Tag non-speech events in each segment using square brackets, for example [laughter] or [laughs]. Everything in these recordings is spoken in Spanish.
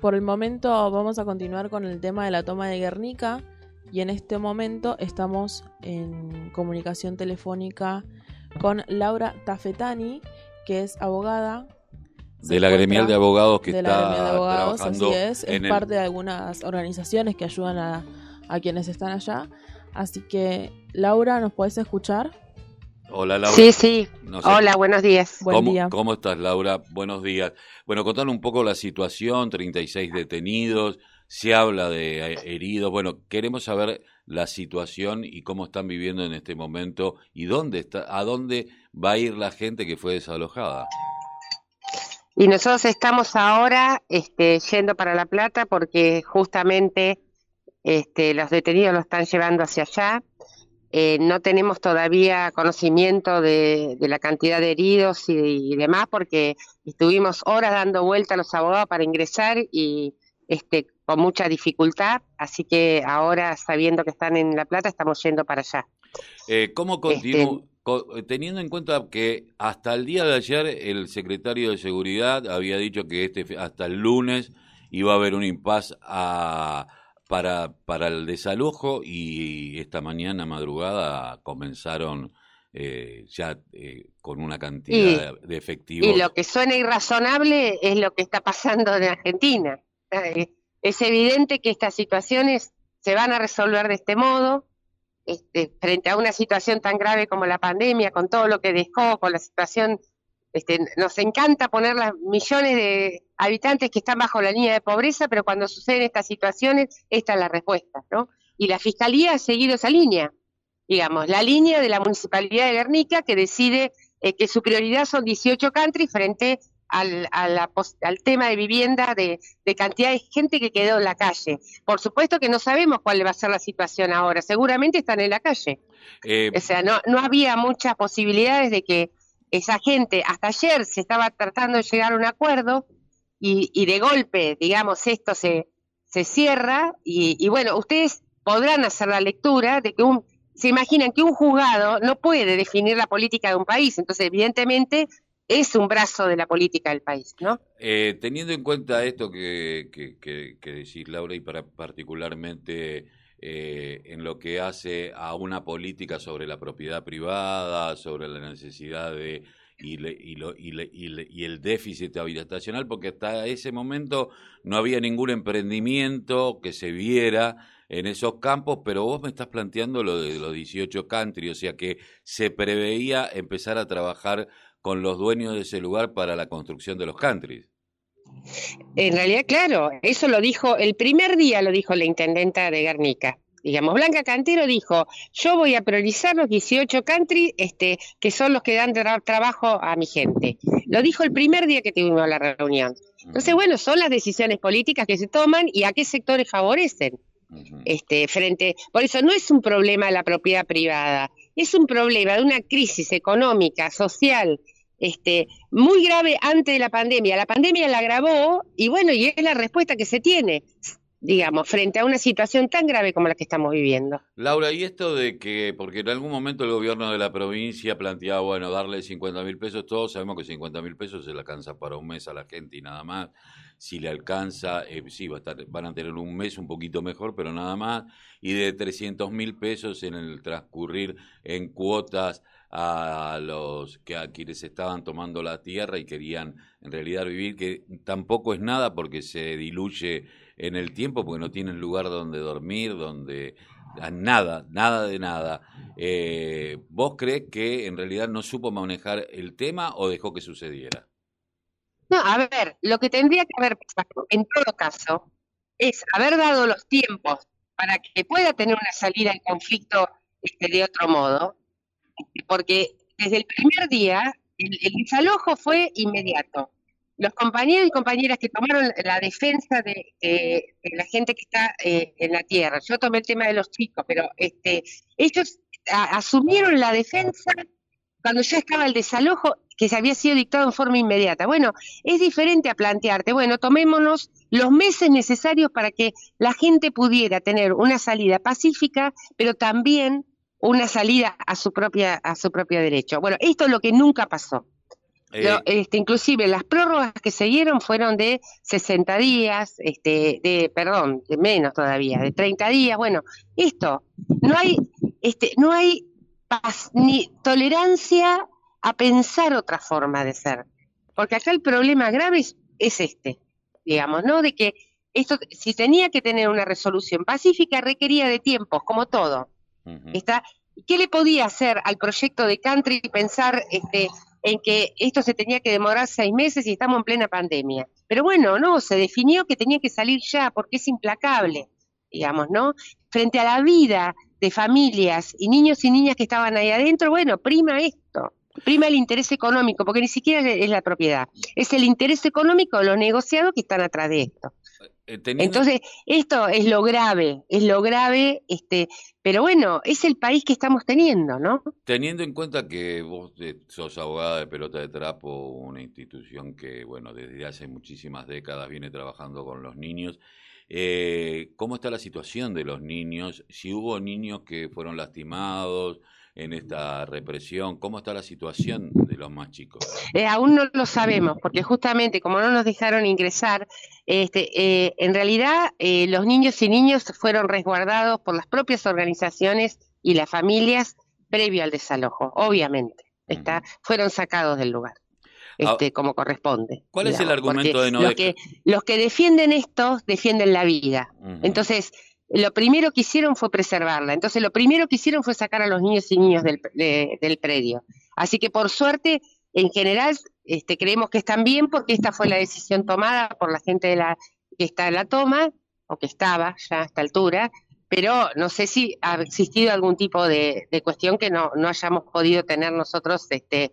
Por el momento vamos a continuar con el tema de la toma de Guernica y en este momento estamos en comunicación telefónica con Laura Tafetani, que es abogada. De la gremial de abogados que está trabajando es, es parte de algunas organizaciones que ayudan a, a quienes están allá. Así que, Laura, ¿nos puedes escuchar? Hola Laura. Sí, sí. Hola, buenos días. Buen ¿Cómo, día. ¿Cómo estás Laura? Buenos días. Bueno, contanos un poco la situación, 36 detenidos, se habla de heridos. Bueno, queremos saber la situación y cómo están viviendo en este momento y dónde está, a dónde va a ir la gente que fue desalojada. Y nosotros estamos ahora este, yendo para La Plata porque justamente este, los detenidos lo están llevando hacia allá eh, no tenemos todavía conocimiento de, la cantidad de heridos y, demás porque estuvimos horas dando vuelta a los abogados para ingresar y este, con mucha dificultad, así que ahora sabiendo que están en La Plata estamos yendo para allá. Eh, ¿Cómo continúa? Este, teniendo en cuenta que hasta el día de ayer el secretario de Seguridad había dicho que este hasta el lunes iba a haber un impas a para, para el desalojo y esta mañana madrugada comenzaron eh, ya eh, con una cantidad de efectivos. Y lo que suena irrazonable es lo que está pasando en Argentina. Es evidente que estas situaciones se van a resolver de este modo, este, frente a una situación tan grave como la pandemia, con todo lo que dejó, con la situación este, nos encanta poner las millones de habitantes que están bajo la línea de pobreza, pero cuando suceden estas situaciones, esta es la respuesta, ¿no? Y la Fiscalía ha seguido esa línea, digamos, la línea de la Municipalidad de Guernica que decide eh, que su prioridad son 18 country frente al, al tema de vivienda, de, cantidad de gente que quedó en la calle. Por supuesto que no sabemos cuál va a ser la situación ahora, seguramente están en la calle. Eh, o sea, no, no había muchas posibilidades de que esa gente, hasta ayer se estaba tratando de llegar a un acuerdo y, de golpe, digamos, esto se, se cierra y, bueno, ustedes podrán hacer la lectura de que un, se imaginan que un juzgado no puede definir la política de un país, entonces evidentemente es un brazo de la política del país, ¿no? Eh, teniendo en cuenta esto que, que, que, decís, Laura, y para particularmente eh, en lo que hace a una política sobre la propiedad privada, sobre la necesidad de y, y, lo, y, y, el déficit habitacional, porque hasta ese momento no había ningún emprendimiento que se viera en esos campos, pero vos me estás planteando lo de los 18 country, o sea que se preveía empezar a trabajar con los dueños de ese lugar para la construcción de los countries. En realidad, claro, eso lo dijo, el primer día lo dijo la intendenta de Guernica. Digamos, Blanca Cantero dijo, yo voy a priorizar los 18 country este, que son los que dan trabajo a mi gente. Lo dijo el primer día que tuvimos la reunión. Entonces, bueno, son las decisiones políticas que se toman y a qué sectores favorecen. Este, frente, por eso no es un problema de la propiedad privada, es un problema de una crisis económica, social, este, muy grave antes de la pandemia. La pandemia la agravó y bueno, y es la respuesta que se tiene, digamos, frente a una situación tan grave como la que estamos viviendo. Laura, y esto de que, porque en algún momento el gobierno de la provincia planteaba, bueno, darle 50 mil pesos, todos sabemos que 50 mil pesos se le alcanza para un mes a la gente y nada más. Si le alcanza, eh, sí, va a estar, van a tener un mes un poquito mejor, pero nada más. Y de 300 mil pesos en el transcurrir en cuotas a los que a quienes estaban tomando la tierra y querían en realidad vivir, que tampoco es nada porque se diluye en el tiempo, porque no tienen lugar donde dormir, donde nada, nada de nada. Eh, ¿Vos crees que en realidad no supo manejar el tema o dejó que sucediera? No, a ver, lo que tendría que haber pasado en todo caso es haber dado los tiempos para que pueda tener una salida en conflicto este, de otro modo, porque desde el primer día el, desalojo fue inmediato. Los compañeros y compañeras que tomaron la defensa de, la gente que está eh, en la tierra, yo tomé el tema de los chicos, pero este, ellos asumieron la defensa cuando ya estaba el desalojo que se había sido dictado en forma inmediata. Bueno, es diferente a plantearte, bueno, tomémonos los meses necesarios para que la gente pudiera tener una salida pacífica, pero también una salida a su propia a su propio derecho. Bueno, esto es lo que nunca pasó. Eh, este, inclusive las prórrogas que se dieron fueron de 60 días, este, de, perdón, de menos todavía, de 30 días. Bueno, esto, no hay, este, no hay paz, ni tolerancia a pensar otra forma de ser. Porque acá el problema grave es, este, digamos, ¿no? De que esto, si tenía que tener una resolución pacífica, requería de tiempos, como todo. Está, ¿Qué le podía hacer al proyecto de country pensar este, en que esto se tenía que demorar seis meses y estamos en plena pandemia. Pero bueno, no, se definió que tenía que salir ya porque es implacable, digamos, ¿no? Frente a la vida de familias y niños y niñas que estaban ahí adentro, bueno, prima esto, prima el interés económico, porque ni siquiera es la propiedad, es el interés económico de los negociados que están atrás de esto. Eh, Entonces, esto es lo grave, es lo grave, este, pero bueno, es el país que estamos teniendo, ¿no? Teniendo en cuenta que vos sos abogada de pelota de trapo, una institución que, bueno, desde hace muchísimas décadas viene trabajando con los niños, eh, ¿cómo está la situación de los niños? Si hubo niños que fueron lastimados, en esta represión? ¿Cómo está la situación de los más chicos? Eh, aún no lo sabemos, porque justamente como no nos dejaron ingresar, este, eh, en realidad eh, los niños y niños fueron resguardados por las propias organizaciones y las familias previo al desalojo, obviamente. Está, fueron sacados del lugar. Ah, este, como corresponde. ¿Cuál es el argumento de no los que, los que defienden esto defienden la vida. Entonces, lo primero que hicieron fue preservarla. Entonces, lo primero que hicieron fue sacar a los niños y niñas del, del predio. Así que, por suerte, en general, este, creemos que están bien porque esta fue la decisión tomada por la gente de la, que está en la toma, o que estaba ya a esta altura, pero no sé si ha existido algún tipo de, cuestión que no, no hayamos podido tener nosotros este,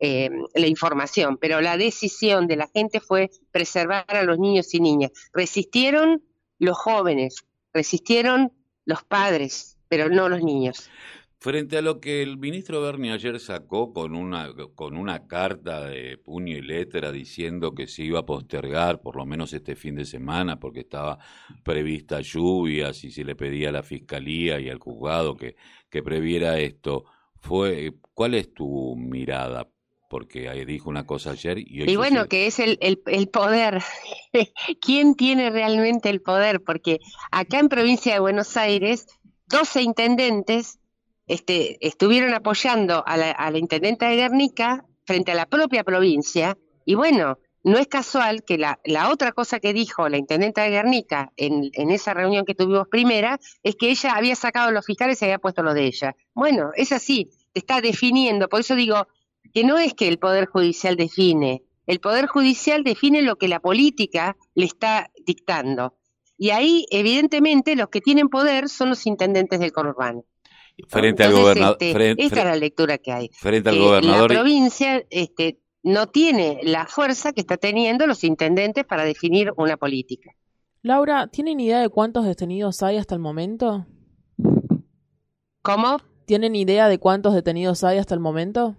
eh, la información, pero la decisión de la gente fue preservar a los niños y niñas. Resistieron los jóvenes, resistieron los padres, pero no los niños. Frente a lo que el ministro Berni ayer sacó con una, con una carta de puño y letra diciendo que se iba a postergar por lo menos este fin de semana porque estaba prevista lluvias y se le pedía a la fiscalía y al juzgado que, que previera esto, fue ¿cuál es tu mirada? Porque dijo una cosa ayer y hoy... Y bueno, que es el, el, el poder. [laughs] ¿Quién tiene realmente el poder? Porque acá en provincia de Buenos Aires, 12 intendentes este, estuvieron apoyando a la, a intendenta de Guernica frente a la propia provincia, y bueno, no es casual que la, la otra cosa que dijo la intendenta de Guernica en, en, esa reunión que tuvimos primera es que ella había sacado a los fiscales y había puesto lo de ella. Bueno, es así, está definiendo, por eso digo que no es que el Poder Judicial define, el Poder Judicial define lo que la política le está dictando. Y ahí, evidentemente, los que tienen poder son los intendentes del conurbano. Frente al gobernador. Este, esta es la lectura que hay. Frente al gobernador. La provincia este, no tiene la fuerza que está teniendo los intendentes para definir una política. Laura, ¿tienen idea de cuántos detenidos hay hasta el momento? ¿Cómo? ¿Tienen idea de cuántos detenidos hay hasta el momento?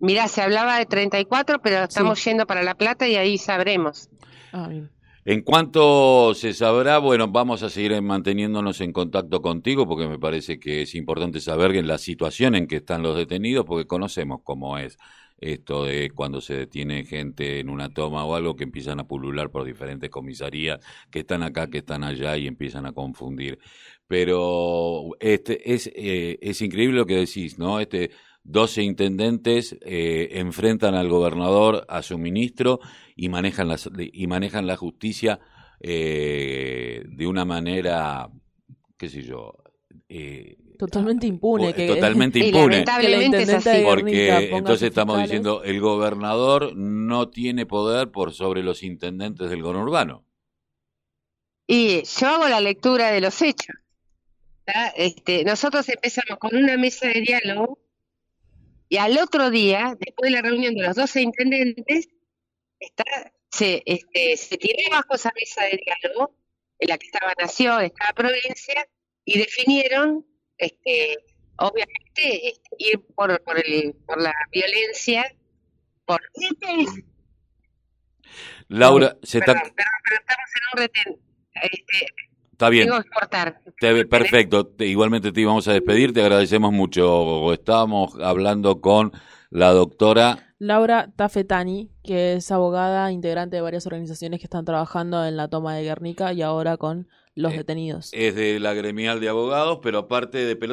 Mira, se hablaba de 34, pero estamos yendo para La Plata y ahí sabremos. Ah, bien. En cuanto se sabrá, bueno, vamos a seguir manteniéndonos en contacto contigo porque me parece que es importante saber en la situación en que están los detenidos porque conocemos cómo es esto de cuando se detiene gente en una toma o algo que empiezan a pulular por diferentes comisarías que están acá, que están allá y empiezan a confundir. Pero este es, eh, es increíble lo que decís, ¿no? Este 12 intendentes eh, enfrentan al gobernador, a su ministro y manejan, las, y manejan la justicia eh, de una manera, qué sé yo. Eh, totalmente impune. Que, totalmente [laughs] impune. Porque entonces estamos diciendo, el gobernador no tiene poder por sobre los intendentes del conurbano. Y yo hago la lectura de los hechos. Este, nosotros empezamos con una mesa de diálogo y al otro día, después de la reunión de los 12 intendentes, está, se, este, se tiró bajo esa mesa de diálogo en la que estaba Nación cada provincia y definieron, este, obviamente, este, ir por, por, el, por la violencia, por... Laura, se está... estamos en un retén. Este, Está bien. perfecto. igualmente te íbamos a despedir. Te agradecemos mucho. Estábamos hablando con la doctora Laura Tafetani, que es abogada, integrante de varias organizaciones que están trabajando en la toma de Guernica y ahora con los Eh, detenidos. es de la gremial de abogados, pero aparte de pelota